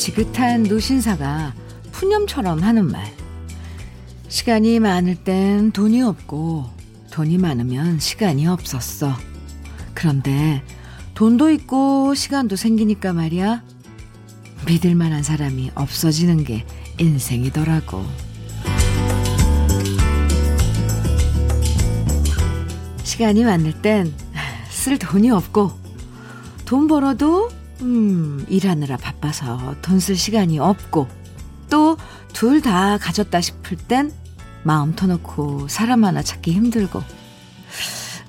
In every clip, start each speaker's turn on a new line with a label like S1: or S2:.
S1: 지긋한 노신사가 푸념처럼 하는 말. 시간이 많을 땐 돈이 없고, 돈이 많으면 시간이 없었어. 그런데 돈도 있고 시간도 생기니까 말이야. 믿을 만한 사람이 없어지는 게 인생이더라고. 시간이 많을 땐 쓸 돈이 없고, 돈 벌어도, 음, 일하느라 바빠서 돈 쓸 시간이 없고, 또 둘 다 가졌다 싶을 땐 마음 터놓고 사람 하나 찾기 힘들고,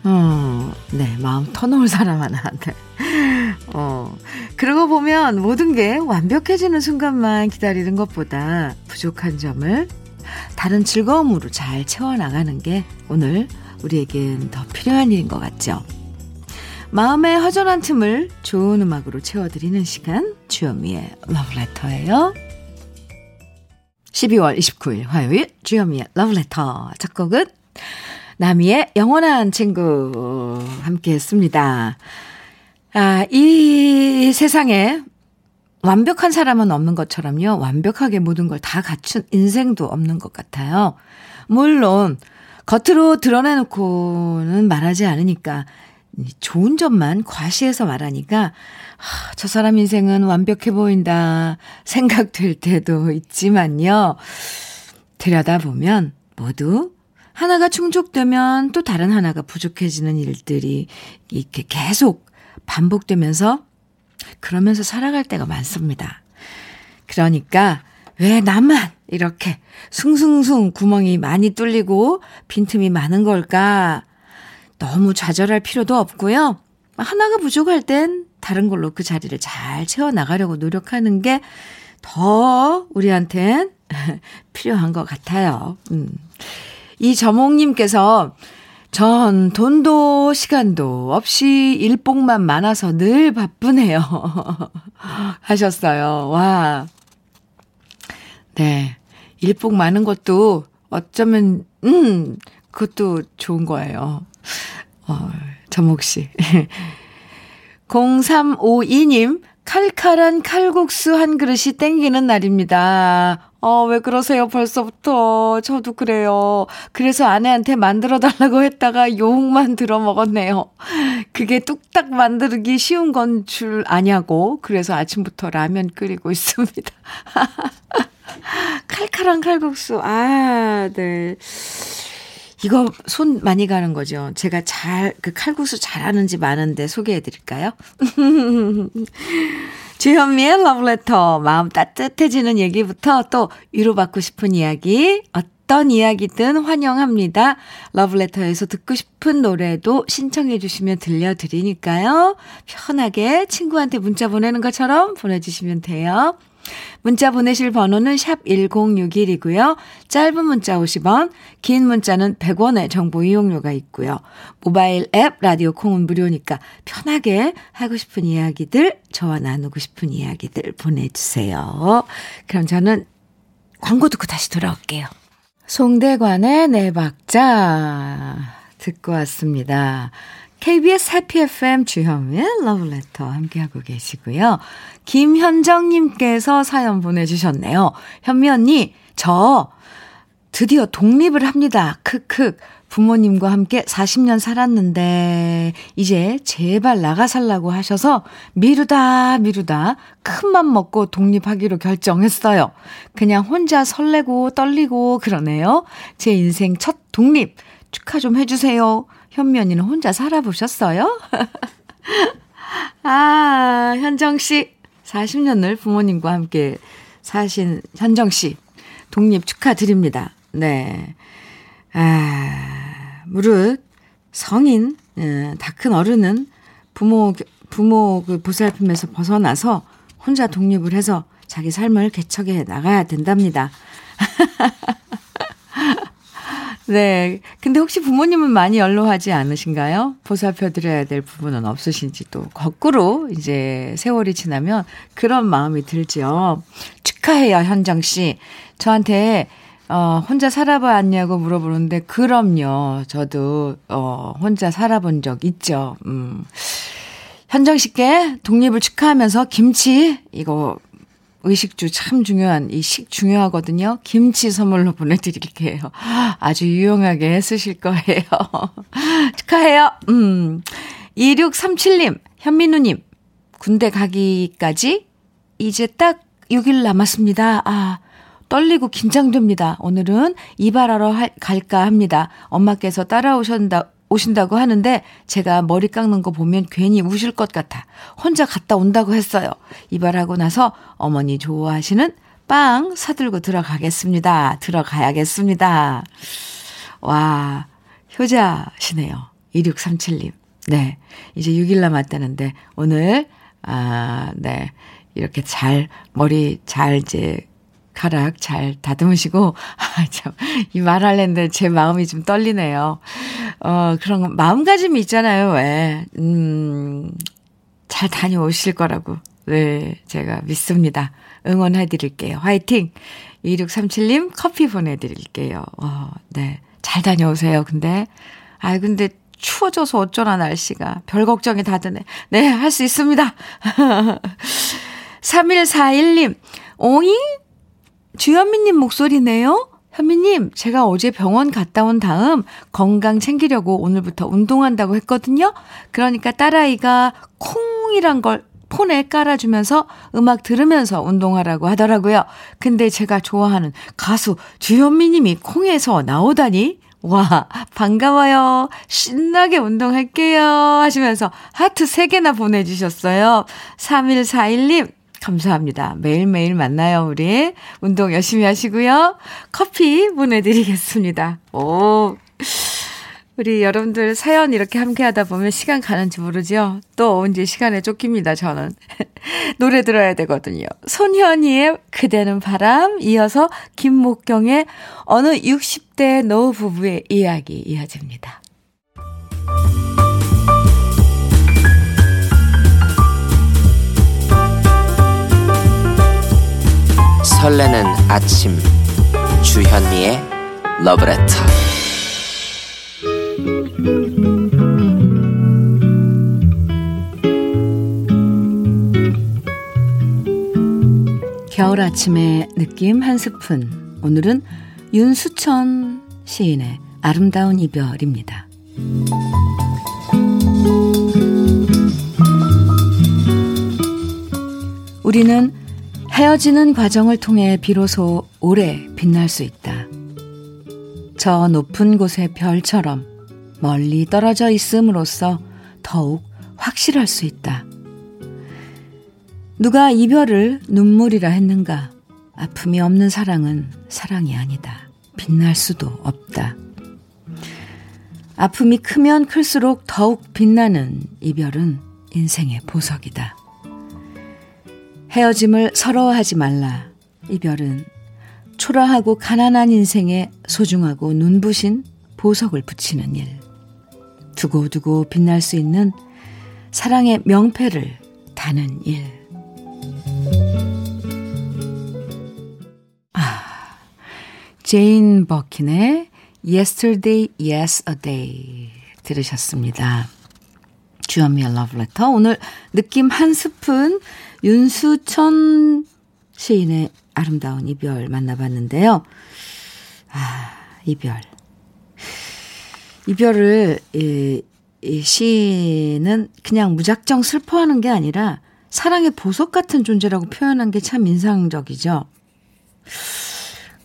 S1: 어, 네, 마음 터놓을 사람 하나. 네. 어, 그러고 보면 모든 게 완벽해지는 순간만 기다리는 것보다 부족한 점을 다른 즐거움으로 잘 채워나가는 게 오늘 우리에겐 더 필요한 일인 것 같죠. 마음의 허전한 틈을 좋은 음악으로 채워드리는 시간, 주현미의 러브레터예요. 12월 29일 화요일, 주현미의 러브레터. 첫 곡은 나미의 영원한 친구 함께 했습니다. 아, 이 세상에 완벽한 사람은 없는 것처럼요. 완벽하게 모든 걸 다 갖춘 인생도 없는 것 같아요. 물론 겉으로 드러내놓고는 말하지 않으니까 좋은 점만 과시해서 말하니까 아, 저 사람 인생은 완벽해 보인다 생각될 때도 있지만요. 들여다보면 모두 하나가 충족되면 또 다른 하나가 부족해지는 일들이 이렇게 계속 반복되면서 그러면서 살아갈 때가 많습니다. 그러니까 왜 나만 이렇게 숭숭숭 구멍이 많이 뚫리고 빈틈이 많은 걸까? 너무 좌절할 필요도 없고요. 하나가 부족할 땐 다른 걸로 그 자리를 잘 채워나가려고 노력하는 게 더 우리한텐 필요한 것 같아요. 음. 이 저몽님께서 전 돈도 시간도 없이 일복만 많아서 늘 바쁘네요. 하셨어요. 와. 네. 일복 많은 것도 어쩌면, 음, 그것도 좋은 거예요. 어, 정목 씨. 0352님, 칼칼한 칼국수 한 그릇이 땡기는 날입니다. 어, 왜 그러세요? 벌써부터. 저도 그래요. 그래서 아내한테 만들어 달라고 했다가 욕만 들어 먹었네요. 그게 뚝딱 만들기 쉬운 건 줄 아냐고. 그래서 아침부터 라면 끓이고 있습니다. 칼칼한 칼국수. 아, 네. 이거 손 많이 가는 거죠. 제가 잘, 그 칼국수 잘하는지 많은데 소개해 드릴까요? 주현미의 러브레터. 마음 따뜻해지는 얘기부터 또 위로받고 싶은 이야기, 어떤 이야기든 환영합니다. 러브레터에서 듣고 싶은 노래도 신청해 주시면 들려드리니까요. 편하게 친구한테 문자 보내는 것처럼 보내주시면 돼요. 문자 보내실 번호는 샵 1061이고요. 짧은 문자 50원, 긴 문자는 100원의 정보 이용료가 있고요. 모바일 앱 라디오 콩은 무료니까 편하게 하고 싶은 이야기들, 저와 나누고 싶은 이야기들 보내주세요. 그럼 저는 광고 듣고 다시 돌아올게요. 송대관의 네 박자 듣고 왔습니다. KBS 해피 FM 주현미의 러브레터 함께하고 계시고요. 김현정님께서 사연 보내주셨네요. 현미 언니, 저 드디어 독립을 합니다. 크크. 부모님과 함께 40년 살았는데, 이제 제발 나가 살라고 하셔서 미루다 미루다 큰맘 먹고 독립하기로 결정했어요. 그냥 혼자 설레고 떨리고 그러네요. 제 인생 첫 독립 축하 좀 해주세요. 현미 언니는 혼자 살아보셨어요? 아, 현정 씨. 40년을 부모님과 함께 사신 현정 씨. 독립 축하드립니다. 네. 아, 무릇 성인, 예, 다큰 어른은 부모, 부모 그 보살핌에서 벗어나서 혼자 독립을 해서 자기 삶을 개척해 나가야 된답니다. 네. 근데 혹시 부모님은 많이 연로하지 않으신가요? 보살펴드려야 될 부분은 없으신지 또 거꾸로 이제 세월이 지나면 그런 마음이 들죠. 축하해요, 현정 씨. 저한테 어, 혼자 살아봤냐고 물어보는데, 그럼요. 저도, 어, 혼자 살아본 적 있죠. 음. 현정 씨께 독립을 축하하면서 김치, 이거 의식주 참 중요한, 이 식 중요하거든요. 김치 선물로 보내드릴게요. 아주 유용하게 쓰실 거예요. 축하해요. 음. 2637님, 현민우님, 군대 가기까지 이제 딱 6일 남았습니다. 아, 떨리고 긴장됩니다. 오늘은 이발하러 할, 갈까 합니다. 엄마께서 따라오신다, 오신다고 하는데 제가 머리 깎는 거 보면 괜히 우실 것 같아. 혼자 갔다 온다고 했어요. 이발하고 나서 어머니 좋아하시는 빵 사들고 들어가겠습니다. 들어가야겠습니다. 와, 효자시네요. 2637님. 네. 이제 6일 남았다는데 오늘, 아, 네. 이렇게 잘, 머리 잘 이제 가락 잘 다듬으시고, 아, 참, 이 말할랜데 제 마음이 좀 떨리네요. 어, 그런 마음가짐이 있잖아요, 왜. 음, 잘 다녀오실 거라고. 네, 제가 믿습니다. 응원해 드릴게요. 화이팅! 2637님 커피 보내드릴게요. 어, 네. 잘 다녀오세요. 근데, 아 근데 추워져서 어쩌나 날씨가. 별 걱정이 다 드네. 네, 할 수 있습니다. 3141님, 오잉? 주현미님 목소리네요? 현미님, 제가 어제 병원 갔다 온 다음 건강 챙기려고 오늘부터 운동한다고 했거든요? 그러니까 딸아이가 콩이란 걸 폰에 깔아주면서 음악 들으면서 운동하라고 하더라고요. 근데 제가 좋아하는 가수 주현미님이 콩에서 나오다니? 와, 반가워요. 신나게 운동할게요. 하시면서 하트 3개나 보내주셨어요. 3141님, 감사합니다. 매일매일 만나요, 우리. 운동 열심히 하시고요. 커피 보내드리겠습니다. 오. 우리 여러분들 사연 이렇게 함께 하다 보면 시간 가는지 모르죠? 또 언제 시간에 쫓깁니다, 저는. 노래 들어야 되거든요. 손현이의 그대는 바람, 이어서 김목경의 어느 60대 노 부부의 이야기 이어집니다.
S2: 설레는 아침. 주현미의 러브레터
S1: 겨울 아침의 느낌 한 스푼. 오늘은 윤수천 시인의 아름다운 이별입니다. 우리는 헤어지는 과정을 통해 비로소 오래 빛날 수 있다. 저 높은 곳의 별처럼 멀리 떨어져 있음으로써 더욱 확실할 수 있다. 누가 이별을 눈물이라 했는가? 아픔이 없는 사랑은 사랑이 아니다. 빛날 수도 없다. 아픔이 크면 클수록 더욱 빛나는 이별은 인생의 보석이다. 헤어짐을 서러워하지 말라. 이별은 초라하고 가난한 인생에 소중하고 눈부신 보석을 붙이는 일. 두고두고 빛날 수 있는 사랑의 명패를 다는 일. 아, 제인 버킨의 Yesterday, Yes a Day 들으셨습니다. 주현미의 러브레터. 오늘 느낌 한 스푼 윤수천 시인의 아름다운 이별 만나봤는데요. 아, 이별. 이별을, 이, 이 시인은 그냥 무작정 슬퍼하는 게 아니라 사랑의 보석 같은 존재라고 표현한 게 참 인상적이죠.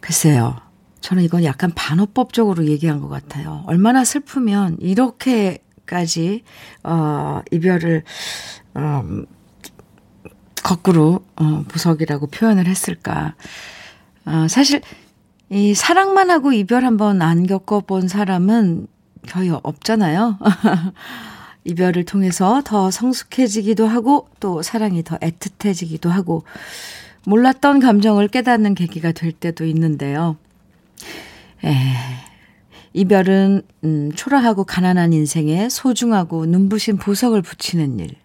S1: 글쎄요. 저는 이건 약간 반어법적으로 얘기한 것 같아요. 얼마나 슬프면 이렇게까지, 어, 이별을, 어, 거꾸로 어, 보석이라고 표현을 했을까. 어, 사실 이 사랑만 하고 이별 한번 안 겪어본 사람은 거의 없잖아요. 이별을 통해서 더 성숙해지기도 하고 또 사랑이 더 애틋해지기도 하고 몰랐던 감정을 깨닫는 계기가 될 때도 있는데요. 에, 이별은 음, 초라하고 가난한 인생에 소중하고 눈부신 보석을 붙이는 일.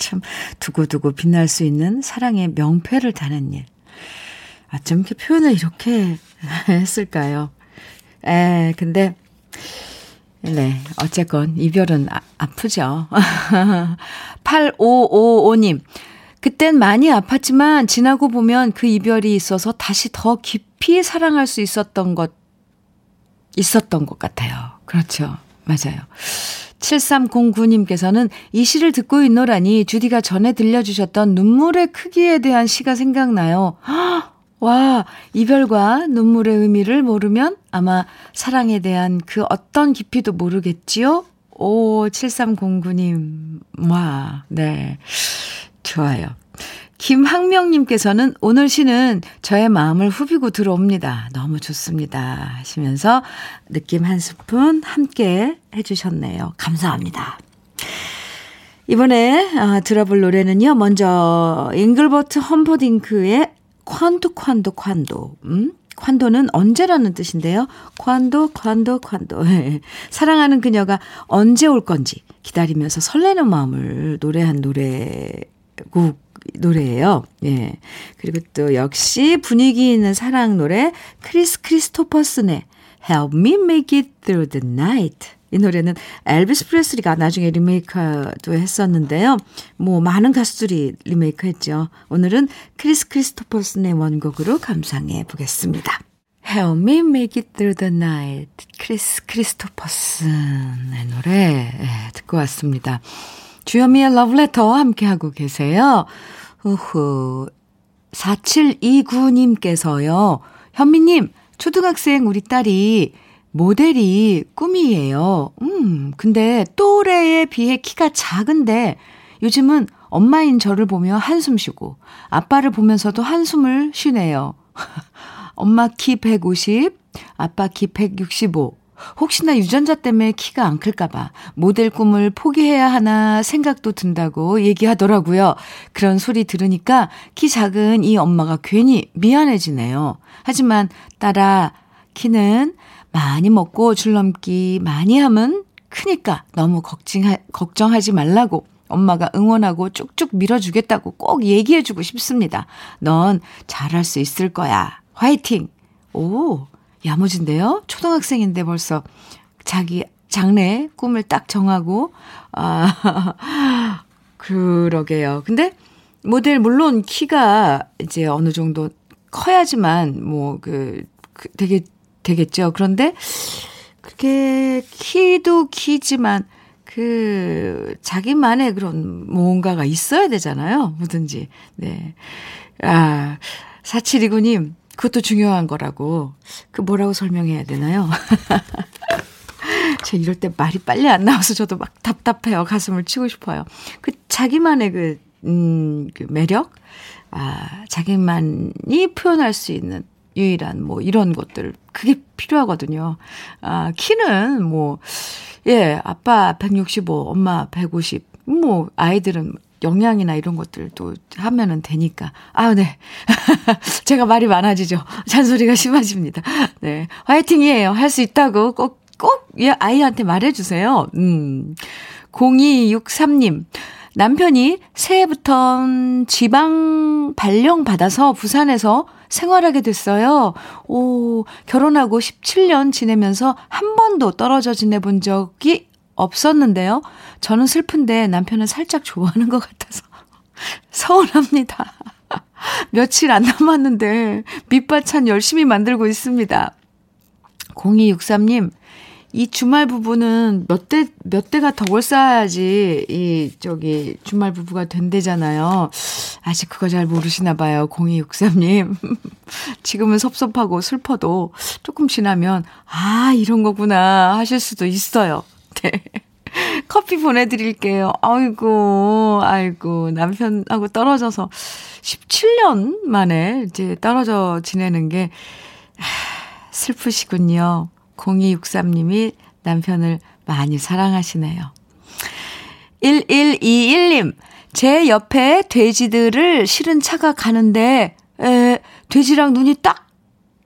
S1: 참 두고두고 빛날 수 있는 사랑의 명패를 다는 일. 아, 좀 이렇게 표현을 이렇게 했을까요? 에, 근데, 네, 어쨌건 이별은 아, 아프죠. 8555님. 그땐 많이 아팠지만 지나고 보면 그 이별이 있어서 다시 더 깊이 사랑할 수 있었던 것, 있었던 것 같아요. 그렇죠. 맞아요. 7309님께서는 이 시를 듣고 있노라니 주디가 전에 들려주셨던 눈물의 크기에 대한 시가 생각나요. 와, 이별과 눈물의 의미를 모르면 아마 사랑에 대한 그 어떤 깊이도 모르겠지요? 오, 7309님. 와, 네. 좋아요. 김학명님께서는 오늘 시는 저의 마음을 후비고 들어옵니다. 너무 좋습니다. 하시면서 느낌 한 스푼 함께 해주셨네요. 감사합니다. 이번에 아, 들어볼 노래는요. 먼저 잉글버트 험퍼딩크의 콴도 콴도 콴도 음? 콴도는 언제라는 뜻인데요. Quando Quando Quando 사랑하는 그녀가 언제 올 건지 기다리면서 설레는 마음을 노래한 노래곡 노래예요. 예. 그리고 또 역시 분위기 있는 사랑 노래 크리스 크리스토퍼슨의 Help Me Make It Through the Night. 이 노래는 엘비스 프레스리가 나중에 리메이크도 했었는데요. 뭐 많은 가수들이 리메이크 했죠. 오늘은 크리스 크리스토퍼슨의 원곡으로 감상해 보겠습니다. Help Me Make It Through the Night. 크리스 크리스토퍼슨의 노래 네, 듣고 왔습니다. 주현미의 러브레터 함께하고 계세요. 우후. 4729님께서요. 현미님, 초등학생 우리 딸이 모델이 꿈이에요. 음, 근데 또래에 비해 키가 작은데 요즘은 엄마인 저를 보며 한숨 쉬고 아빠를 보면서도 한숨을 쉬네요. 엄마 키 150, 아빠 키 165. 혹시나 유전자 때문에 키가 안 클까봐 모델 꿈을 포기해야 하나 생각도 든다고 얘기하더라고요. 그런 소리 들으니까 키 작은 이 엄마가 괜히 미안해지네요. 하지만 딸아, 키는 많이 먹고 줄넘기 많이 하면 크니까 너무 걱정하, 걱정하지 말라고 엄마가 응원하고 쭉쭉 밀어주겠다고 꼭 얘기해주고 싶습니다. 넌 잘할 수 있을 거야. 화이팅! 오, 야무진데요? 초등학생인데 벌써 자기 장래 꿈을 딱 정하고, 아, 그러게요. 근데 모델 물론 키가 이제 어느 정도 커야지만 뭐 그, 그 되게 되겠죠. 그런데 그렇게 키도 키지만 그 자기만의 그런 뭔가가 있어야 되잖아요. 뭐든지. 네. 아, 4729님, 그것도 중요한 거라고. 그 뭐라고 설명해야 되나요? 저 이럴 때 말이 빨리 안 나와서 저도 막 답답해요. 가슴을 치고 싶어요. 그 자기만의 그, 음, 그 매력? 아, 자기만이 표현할 수 있는 유일한 뭐 이런 것들. 그게 필요하거든요. 아, 키는 뭐, 예, 아빠 165, 엄마 150. 뭐, 아이들은 영양이나 이런 것들도 하면은 되니까. 아, 네. 제가 말이 많아지죠. 잔소리가 심해집니다. 네. 화이팅이에요. 할 수 있다고 꼭, 꼭, 예, 아이한테 말해주세요. 음. 0263님. 남편이 새해부터 지방 발령 받아서 부산에서 생활하게 됐어요. 오, 결혼하고 17년 지내면서 한 번도 떨어져 지내본 적이 없었는데요. 저는 슬픈데 남편은 살짝 좋아하는 것 같아서 서운합니다. 며칠 안 남았는데 밑반찬 열심히 만들고 있습니다. 0263님, 이 주말 부부는 몇 대, 몇 대가 덕을 쌓아야지, 이, 저기, 주말 부부가 된대잖아요. 아직 그거 잘 모르시나 봐요. 0263님. 지금은 섭섭하고 슬퍼도 조금 지나면, 아, 이런 거구나 하실 수도 있어요. 네. 커피 보내드릴게요. 아이고, 아이고, 남편하고 떨어져서 17년 만에 이제 떨어져 지내는 게, 슬프시군요. 0263님이 남편을 많이 사랑하시네요. 1121님, 제 옆에 돼지들을 실은 차가 가는데, 에, 돼지랑 눈이 딱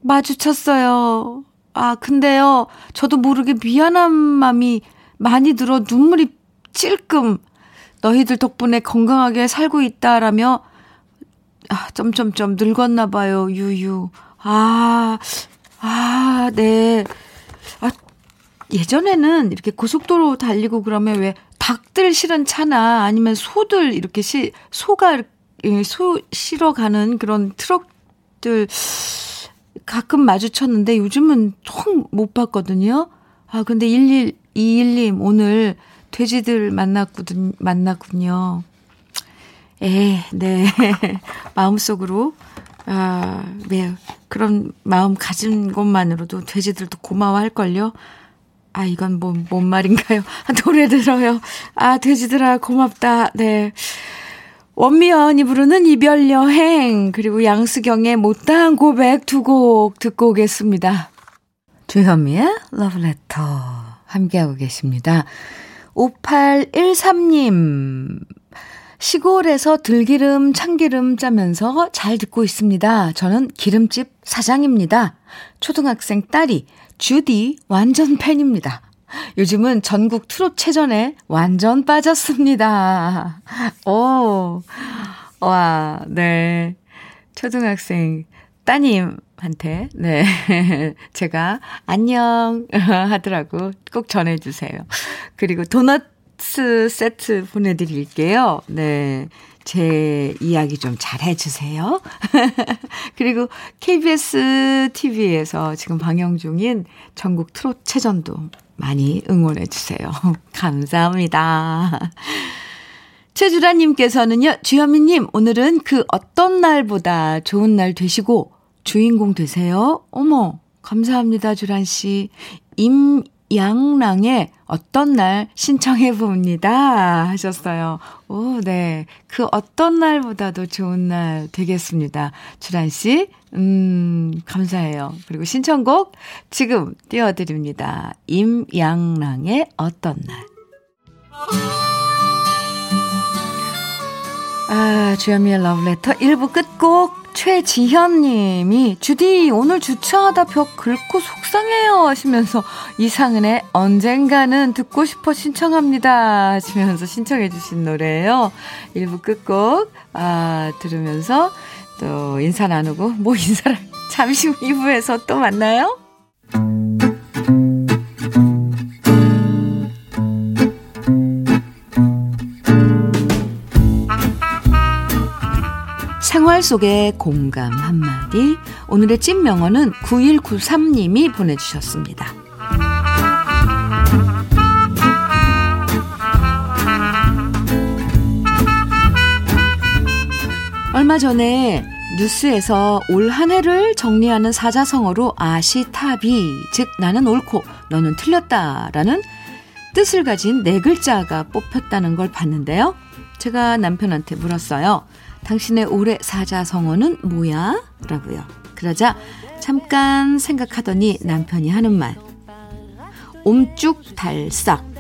S1: 마주쳤어요. 아, 근데요, 저도 모르게 미안한 마음이 많이 들어 눈물이 찔끔, 너희들 덕분에 건강하게 살고 있다라며, 아, 점점점 늙었나 봐요, 유유. 아, 아, 네. 예전에는 이렇게 고속도로 달리고 그러면 왜 닭들 실은 차나 아니면 소들 이렇게 시, 소가 소 실어 가는 그런 트럭들 가끔 마주쳤는데 요즘은 통 못 봤거든요. 아, 근데 1121님 오늘 돼지들 만났거든, 만났군요. 에, 네. 마음속으로, 아, 네. 그런 마음 가진 것만으로도 돼지들도 고마워할걸요. 아, 이건 뭐, 뭔 말인가요? 아, 노래 들어요. 아, 돼지들아, 고맙다. 네. 원미연이 부르는 이별 여행, 그리고 양수경의 못다한 고백 두 곡 듣고 오겠습니다. 주현미의 러브레터 함께하고 계십니다. 5813님, 시골에서 들기름, 참기름 짜면서 잘 듣고 있습니다. 저는 기름집 사장입니다. 초등학생 딸이 주디 완전 팬입니다. 요즘은 전국 트롯 체전에 완전 빠졌습니다. 오, 와, 네. 초등학생 따님 한테, 네. 제가 안녕 하더라고. 꼭 전해주세요. 그리고 도넛스 세트 보내드릴게요. 네. 제 이야기 좀 잘해주세요. 그리고 KBS TV에서 지금 방영 중인 전국 트롯 체전도 많이 응원해주세요. 감사합니다. 최주라님께서는요, 주현미님, 오늘은 그 어떤 날보다 좋은 날 되시고 주인공 되세요. 어머, 감사합니다, 주란씨. 임양랑의 어떤 날 신청해 봅니다. 하셨어요. 오, 네. 그 어떤 날보다도 좋은 날 되겠습니다. 주란씨, 음, 감사해요. 그리고 신청곡 지금 띄워드립니다. 임양랑의 어떤 날. 아, 주현미의 러브레터 1부 끝곡 최지현 님이 주디 오늘 주차하다 벽 긁고 속상해요 하시면서 이상은의 언젠가는 듣고 싶어 신청합니다 하시면서 신청해 주신 노래예요. 1부 끝곡 아 들으면서 또 인사 나누고 뭐 인사를 잠시 후 2부에서 또 만나요. 생활 속의 공감 한마디. 오늘의 찐 명언은 9193님이 보내주셨습니다. 얼마 전에 뉴스에서 올 한 해를 정리하는 사자성어로 아시타비, 즉 나는 옳고 너는 틀렸다라는 뜻을 가진 네 글자가 뽑혔다는 걸 봤는데요. 제가 남편한테 물었어요. 당신의 올해 사자성어는 뭐야? 라고요. 그러자 잠깐 생각하더니 남편이 하는 말. 옴쭉달싹.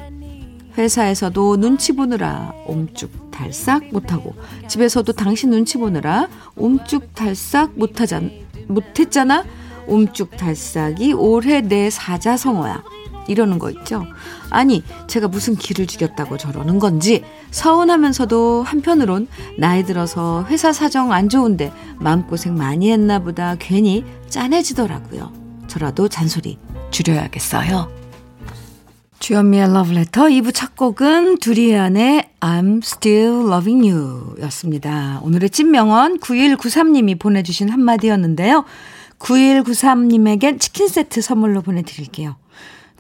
S1: 회사에서도 눈치 보느라 옴쭉달싹 못하고 집에서도 당신 눈치 보느라 옴쭉달싹 못하자, 못했잖아? 옴쭉달싹이 올해 내 사자성어야. 이러는 거 있죠. 아니, 제가 무슨 기를 죽였다고 저러는 건지 서운하면서도 한편으론 나이 들어서 회사 사정 안 좋은데 마음고생 많이 했나 보다 괜히 짠해지더라고요. 저라도 잔소리 줄여야겠어요. 주현미의 러브레터 2부 첫 곡은 두리안의 I'm Still Loving You 였습니다. 오늘의 찐명언 9193님이 보내주신 한마디였는데요. 9193님에겐 치킨 세트 선물로 보내드릴게요.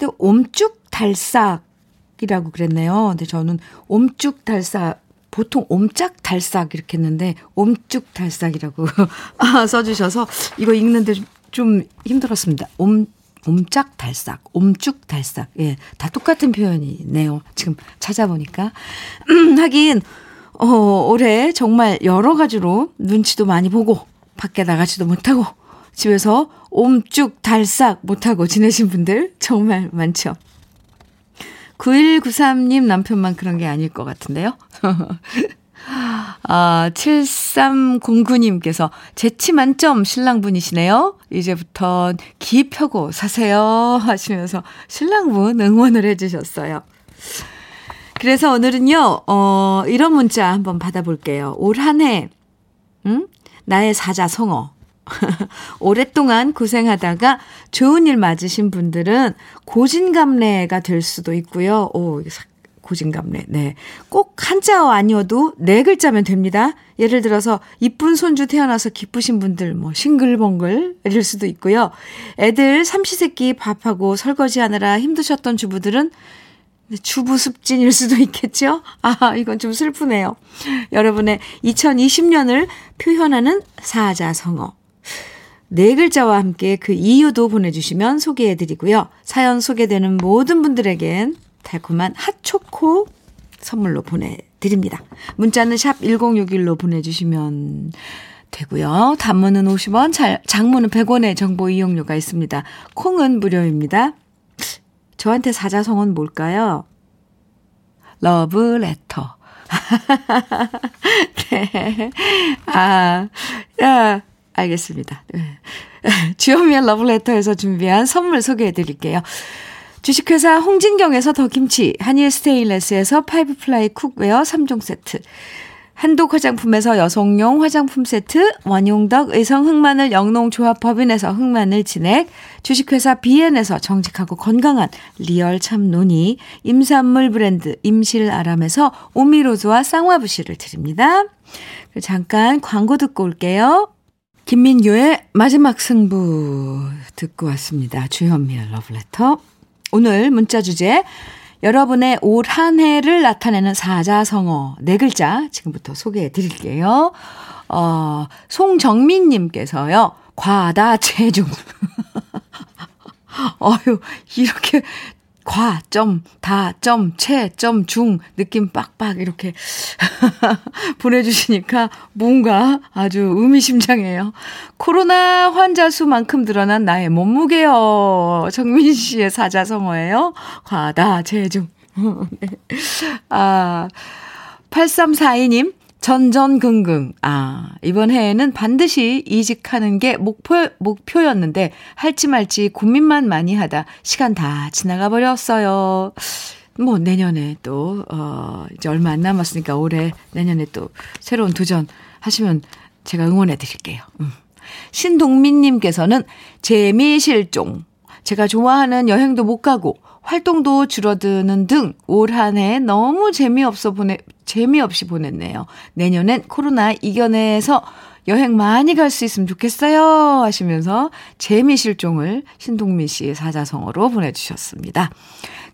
S1: 근데 옴쭉달싹이라고 그랬네요. 근데 저는 옴쭉달싹 보통 옴짝달싹 이렇게 했는데 옴쭉달싹이라고 아, 써주셔서 이거 읽는데 좀 힘들었습니다. 옴 옴짝달싹, 옴쭉달싹. 예, 다 똑같은 표현이네요. 지금 찾아보니까. 음, 하긴, 어, 올해 정말 여러 가지로 눈치도 많이 보고, 밖에 나가지도 못하고, 집에서 옴쭉 달싹 못하고 지내신 분들 정말 많죠. 9193님 남편만 그런 게 아닐 것 같은데요. 아, 7309님께서 재치 만점 신랑분이시네요. 이제부터 기 펴고 사세요. 하시면서 신랑분 응원을 해주셨어요. 그래서 오늘은요, 어, 이런 문자 한번 받아볼게요. 올 한 해, 음? 나의 사자성어. 오랫동안 고생하다가 좋은 일 맞으신 분들은 고진감래가 될 수도 있고요. 오, 고진감래. 네. 꼭 한자어 아니어도 네 글자면 됩니다. 예를 들어서 이쁜 손주 태어나서 기쁘신 분들 뭐 싱글벙글 이럴 수도 있고요. 애들 삼시세끼 밥하고 설거지하느라 힘드셨던 주부들은 주부 습진일 수도 있겠죠? 아, 이건 좀 슬프네요. 여러분의 2020년을 표현하는 사자성어. 네 글자와 함께 그 이유도 보내주시면 소개해드리고요. 사연 소개되는 모든 분들에겐 달콤한 핫초코 선물로 보내드립니다. 문자는 샵 1061로 보내주시면 되고요. 단문은 50원, 장문은 100원의 정보 이용료가 있습니다. 콩은 무료입니다. 저한테 사자성어는 뭘까요? 러브레터. 네. 아, 야, 알겠습니다. 네. 주현미의 러브레터에서 준비한 선물 소개해 드릴게요. 주식회사 홍진경에서 더김치, 한일 스테인레스에서 five-ply cookware 3종 세트, 한독 화장품에서 여성용 화장품 세트, 원용덕 의성 흑마늘 영농조합 법인에서 흑마늘 진액, 주식회사 비엔에서 정직하고 건강한 리얼 참논이, 임산물 브랜드 임실아람에서 오미로즈와 쌍화부시를 드립니다. 잠깐 광고 듣고 올게요. 김민규의 마지막 승부 듣고 왔습니다. 주현미의 러브레터. 오늘 문자 주제 여러분의 올 한 해를 나타내는 사자성어 네 글자 지금부터 소개해 드릴게요. 어, 송정민 님께서요. 과다 체중. 어휴, 이렇게 과, 점, 다, 점, 채, 점, 중, 느낌 빡빡 이렇게 보내주시니까 뭔가 아주 의미심장해요. 코로나 환자 수만큼 늘어난 나의 몸무게요. 정민 씨의 사자성어예요. 과다, 체중. 네. 아, 8342님, 전전긍긍. 아, 이번 해에는 반드시 이직하는 게 목표, 목표였는데, 할지 말지 고민만 많이 하다 시간 다 지나가 버렸어요. 뭐, 내년에 또, 어, 이제 얼마 안 남았으니까 올해, 내년에 또 새로운 도전 하시면 제가 응원해 드릴게요. 음. 신동민님께서는 재미실종. 제가 좋아하는 여행도 못 가고, 활동도 줄어드는 등 올 한 해 너무 재미없어 보내, 재미없이 보냈네요. 내년엔 코로나 이겨내서 여행 많이 갈 수 있으면 좋겠어요. 하시면서 재미 실종을 신동민 씨의 사자성어로 보내주셨습니다.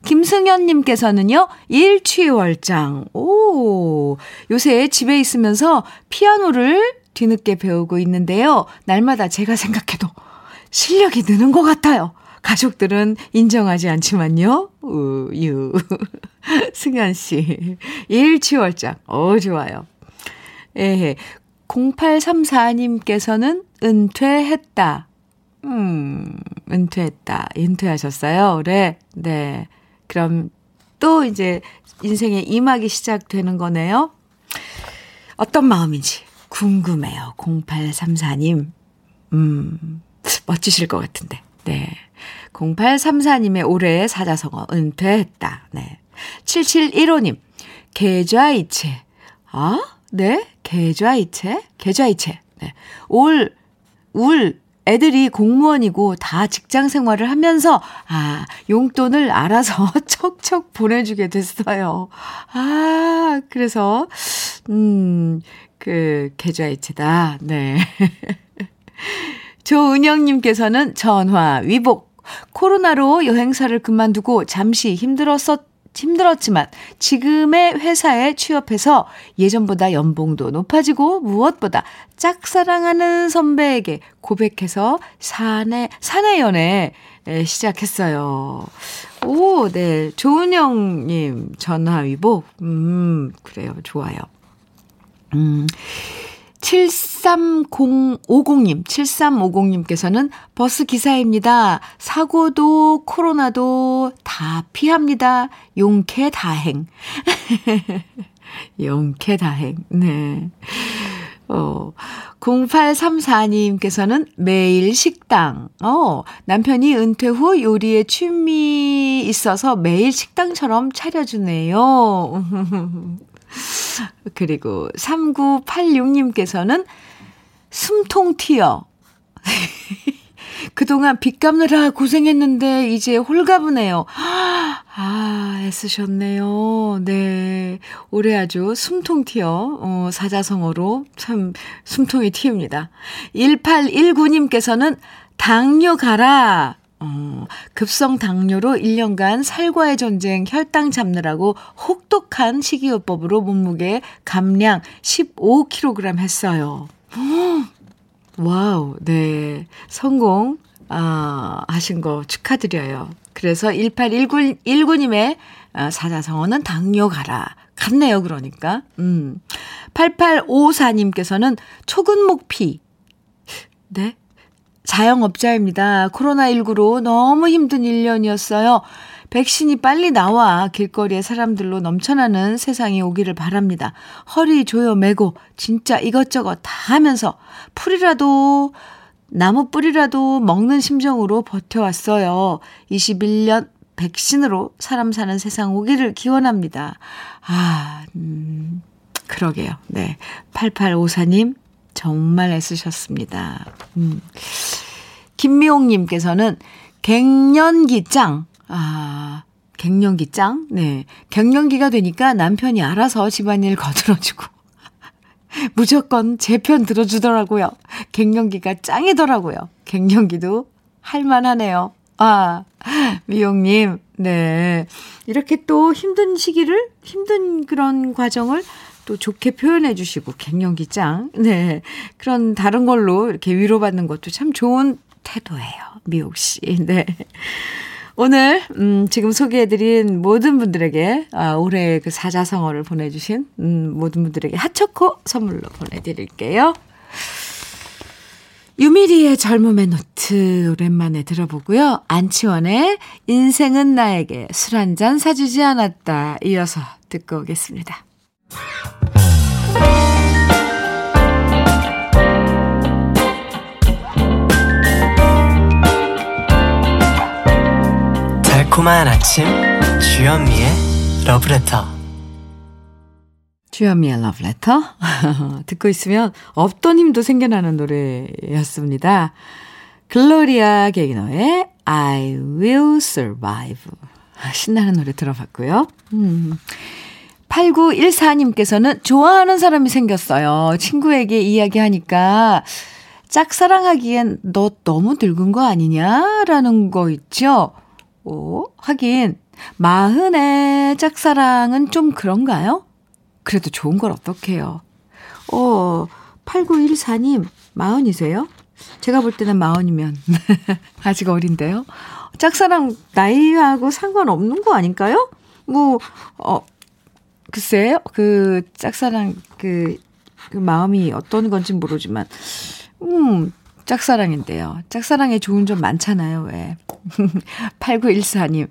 S1: 김승현님께서는요, 일취월장. 오, 요새 집에 있으면서 피아노를 뒤늦게 배우고 있는데요. 날마다 제가 생각해도 실력이 느는 것 같아요. 가족들은 인정하지 않지만요. 우유. 승현 씨. 일취월장. 어, 좋아요. 예. 0834님께서는 은퇴했다. 음, 은퇴했다. 은퇴하셨어요. 올해. 네. 그럼 또 이제 인생의 이막이 시작되는 거네요. 어떤 마음인지 궁금해요. 0834님. 음, 멋지실 것 같은데. 네. 0834님의 올해의 사자성어 은퇴했다. 네. 7715님. 계좌이체. 아? 네? 계좌이체? 계좌이체. 네. 올, 울, 애들이 공무원이고 다 직장 생활을 하면서, 아, 용돈을 알아서 척척 보내주게 됐어요. 아, 그래서, 음, 그, 계좌이체다. 네. 조은영님께서는 전화, 위복, 코로나로 여행사를 그만두고 잠시 힘들었었 힘들었지만 지금의 회사에 취업해서 예전보다 연봉도 높아지고 무엇보다 짝사랑하는 선배에게 고백해서 사내, 사내 연애 시작했어요. 오, 네. 조은영 님 전화 위복. 음, 그래요. 좋아요. 음. 73050님, 7350님께서는 버스 기사입니다. 사고도 코로나도 다 피합니다. 용케 다행. 용케 다행. 네. 어, 0834님께서는 매일 식당. 어, 남편이 은퇴 후 요리에 취미 있어서 매일 식당처럼 차려주네요. 그리고 3986님께서는 숨통 튀어. 그동안 빚 갚느라 고생했는데 이제 홀가분해요. 아, 애쓰셨네요. 네. 올해 아주 숨통 틔어, 어, 사자성어로 참 숨통이 튑니다. 1819님께서는 당뇨 가라. 어, 급성 당뇨로 1년간 살과의 전쟁 혈당 잡느라고 혹독한 식이요법으로 몸무게 감량 15kg 했어요. 와우, 네. 성공, 아, 하신 거 축하드려요. 그래서 1819님의 아, 사자성어는 당뇨 가라. 같네요, 그러니까. 음. 8854님께서는 초근목피. 네. 자영업자입니다. 코로나19로 너무 힘든 1년이었어요. 백신이 빨리 나와 길거리에 사람들로 넘쳐나는 세상이 오기를 바랍니다. 허리 조여 매고 진짜 이것저것 다 하면서 풀이라도 나무 뿌리라도 먹는 심정으로 버텨왔어요. 21년 백신으로 사람 사는 세상 오기를 기원합니다. 아, 음, 그러게요. 네. 8854님, 정말 애쓰셨습니다. 음. 김미옥님께서는 갱년기 짱, 아, 갱년기 짱? 네. 갱년기가 되니까 남편이 알아서 집안일 거들어주고, 무조건 제 편 들어주더라고요. 갱년기가 짱이더라고요. 갱년기도 할만하네요. 아, 미용님, 네. 이렇게 또 힘든 시기를, 힘든 그런 과정을 또 좋게 표현해 주시고, 갱년기 짱. 네. 그런 다른 걸로 이렇게 위로받는 것도 참 좋은 태도예요. 미옥 씨. 네. 오늘 음 지금 소개해 드린 모든 분들에게 아, 올해 그 사자성어를 보내 주신 음 모든 분들에게 핫초코 선물로 보내 드릴게요. 유미리의 젊음의 노트 오랜만에 들어보고요. 안치환의 인생은 나에게 술 한 잔 사주지 않았다 이어서 듣고 오겠습니다.
S3: 달콤한 아침 주현미의 러브레터
S1: 주현미의 러브레터 듣고 있으면 없던 힘도 생겨나는 노래였습니다. 글로리아 게이너의 I will survive 신나는 노래 들어봤고요. 음. 8914님께서는 좋아하는 사람이 생겼어요. 친구에게 이야기하니까 짝사랑하기엔 너 너무 늙은 거 아니냐라는 거 있죠. 오, 하긴, 마흔의 짝사랑은 좀 그런가요? 그래도 좋은 걸 어떡해요. 어, 8914님, 마흔이세요? 제가 볼 때는 마흔이면 아직 어린데요. 짝사랑 나이하고 상관없는 거 아닐까요? 뭐, 어, 글쎄요. 그 짝사랑 그, 그 마음이 어떤 건지 모르지만, 음, 짝사랑인데요. 짝사랑에 좋은 점 많잖아요, 왜. 8914님.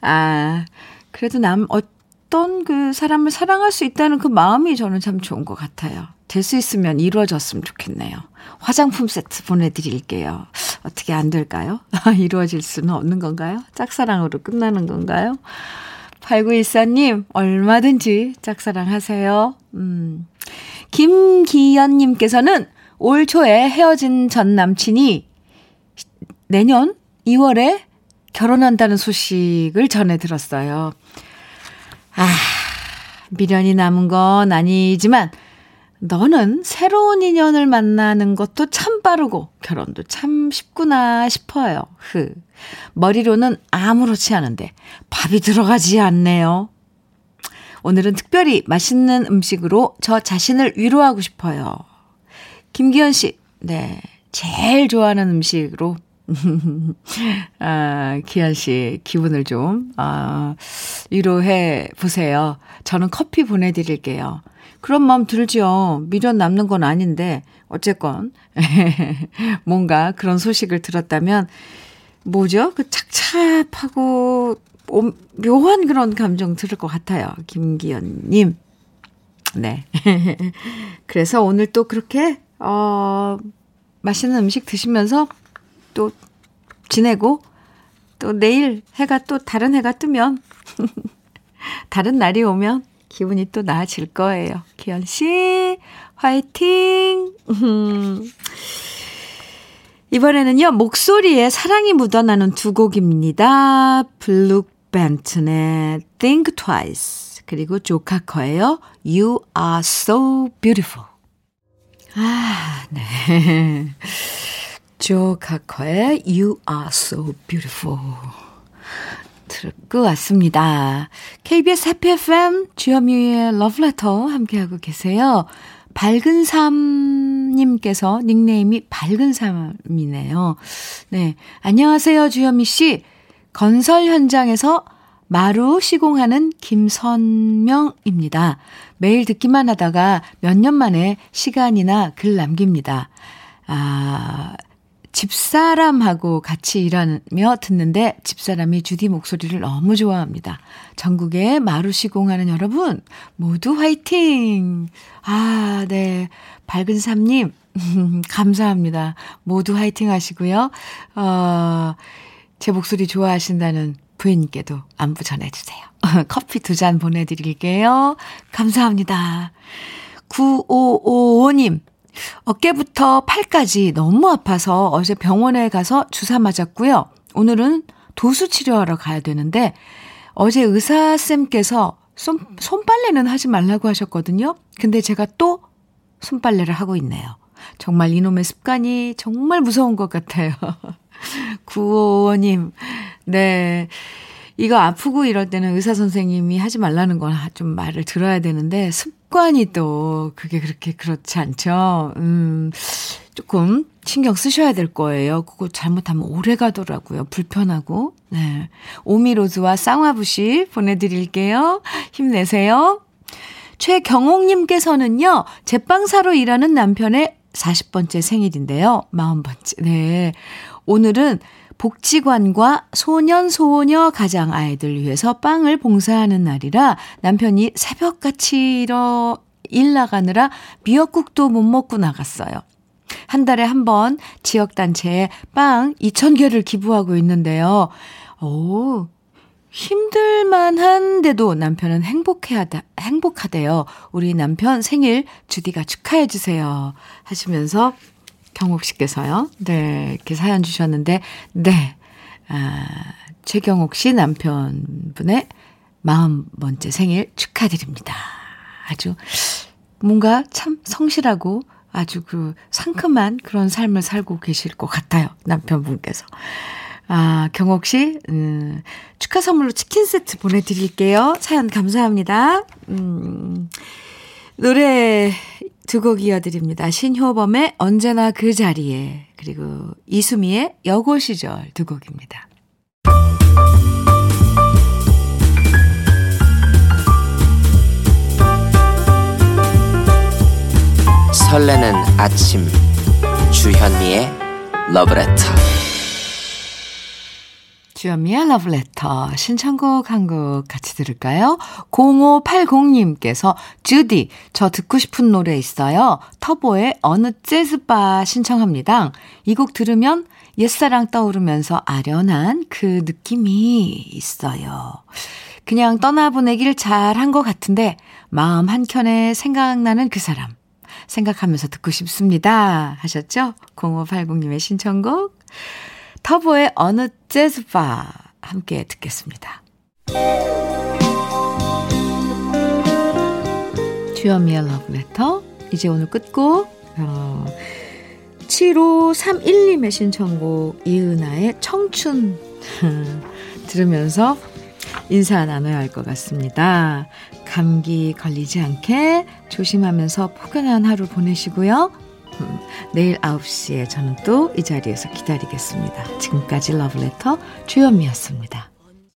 S1: 아, 그래도 남, 어떤 그 사람을 사랑할 수 있다는 그 마음이 저는 참 좋은 것 같아요. 될 수 있으면 이루어졌으면 좋겠네요. 화장품 세트 보내드릴게요. 어떻게 안 될까요? 이루어질 수는 없는 건가요? 짝사랑으로 끝나는 건가요? 8914님, 얼마든지 짝사랑 하세요. 음. 김기현님께서는 올 초에 헤어진 전 남친이 내년 2월에 결혼한다는 소식을 전해 들었어요. 아, 미련이 남은 건 아니지만, 너는 새로운 인연을 만나는 것도 참 빠르고, 결혼도 참 쉽구나 싶어요. 흐. 머리로는 아무렇지 않은데, 밥이 들어가지 않네요. 오늘은 특별히 맛있는 음식으로 저 자신을 위로하고 싶어요. 김기현 씨, 네. 제일 좋아하는 음식으로 아, 기한 씨, 기분을 좀, 아, 위로해 보세요. 저는 커피 보내드릴게요. 그런 마음 들죠. 미련 남는 건 아닌데, 어쨌건, 뭔가 그런 소식을 들었다면, 뭐죠? 그 착잡하고, 묘한 그런 감정 들을 것 같아요. 김기현님. 네. 그래서 오늘 또 그렇게, 어, 맛있는 음식 드시면서 또 지내고 또 내일 해가 또 다른 해가 뜨면 다른 날이 오면 기분이 또 나아질 거예요. 기현 씨, 화이팅! 이번에는요, 목소리에 사랑이 묻어나는 두 곡입니다. 블룩 벤튼의 Think Twice, 그리고 조카커예요. You are so beautiful. 아, 네. 조카커의 You are so beautiful. 듣고 왔습니다. KBS 해피 FM 주현미의 러브레터 함께하고 계세요. 밝은 삶님께서 닉네임이 밝은 삶이네요. 네. 안녕하세요, 주현미 씨. 건설 현장에서 마루 시공하는 김선명입니다. 매일 듣기만 하다가 몇 년 만에 시간이나 글 남깁니다. 아, 집사람하고 같이 일하며 듣는데 집사람이 주디 목소리를 너무 좋아합니다. 전국에 마루 시공하는 여러분 모두 화이팅! 아, 네. 밝은 삶님 감사합니다. 모두 화이팅 하시고요. 어, 제 목소리 좋아하신다는 부인께도 안부 전해주세요. 커피 두 잔 보내드릴게요. 감사합니다. 9555님, 어깨부터 팔까지 너무 아파서 어제 병원에 가서 주사 맞았고요. 오늘은 도수 치료하러 가야 되는데 어제 의사쌤께서 손, 손빨래는 하지 말라고 하셨거든요. 근데 제가 또 손빨래를 하고 있네요. 정말 이놈의 습관이 정말 무서운 것 같아요. 9555님, 네. 이거 아프고 이럴 때는 의사 선생님이 하지 말라는 건좀 말을 들어야 되는데 습관이 또 그게 그렇게 그렇지 않죠. 음. 조금 신경 쓰셔야 될 거예요. 그거 잘못하면 오래 가더라고요. 불편하고. 네. 오미로즈와 쌍화부시 보내드릴게요. 힘내세요. 최경옥님께서는요, 제빵사로 일하는 남편의 40번째 생일인데요. 40번째. 네. 오늘은 복지관과 소년, 소녀 가장 아이들 위해서 빵을 봉사하는 날이라 남편이 새벽같이 일어, 일 나가느라 미역국도 못 먹고 나갔어요. 한 달에 한 번 지역단체에 빵 2,000개를 기부하고 있는데요. 오, 힘들만 한데도 남편은 행복해하다, 행복하대요. 우리 남편 생일 주디가 축하해주세요. 하시면서 경옥 씨께서요. 네, 이렇게 사연 주셨는데, 네. 아, 최경옥 씨 남편분의 마흔 번째 생일 축하드립니다. 아주 뭔가 참 성실하고 아주 그 상큼한 그런 삶을 살고 계실 것 같아요. 남편분께서. 아, 경옥 씨, 음, 축하 선물로 치킨 세트 보내드릴게요. 사연 감사합니다. 음, 노래 두 곡 이어드립니다. 신효범의 언제나 그 자리에 그리고 이수미의 여고 시절 두 곡입니다.
S2: 설레는 아침 주현미의 러브레터
S1: 주현미의 러브레터 신청곡 한 곡 같이 들을까요? 0580님께서 주디 저 듣고 싶은 노래 있어요. 터보의 어느 재즈바 신청합니다. 이 곡 들으면 옛사랑 떠오르면서 아련한 그 느낌이 있어요. 그냥 떠나보내길 잘한 것 같은데 마음 한켠에 생각나는 그 사람 생각하면서 듣고 싶습니다. 하셨죠? 0580님의 신청곡 터보의 어느 재즈바 함께 듣겠습니다. 주현미의 러브레터 이제 오늘 끝곡 어, 7531님의 신청곡 이은아의 청춘 들으면서 인사 나눠야 할 것 같습니다. 감기 걸리지 않게 조심하면서 포근한 하루 보내시고요. 음, 내일 9시에 저는 또 이 자리에서 기다리겠습니다. 지금까지 러브레터 주현미였습니다.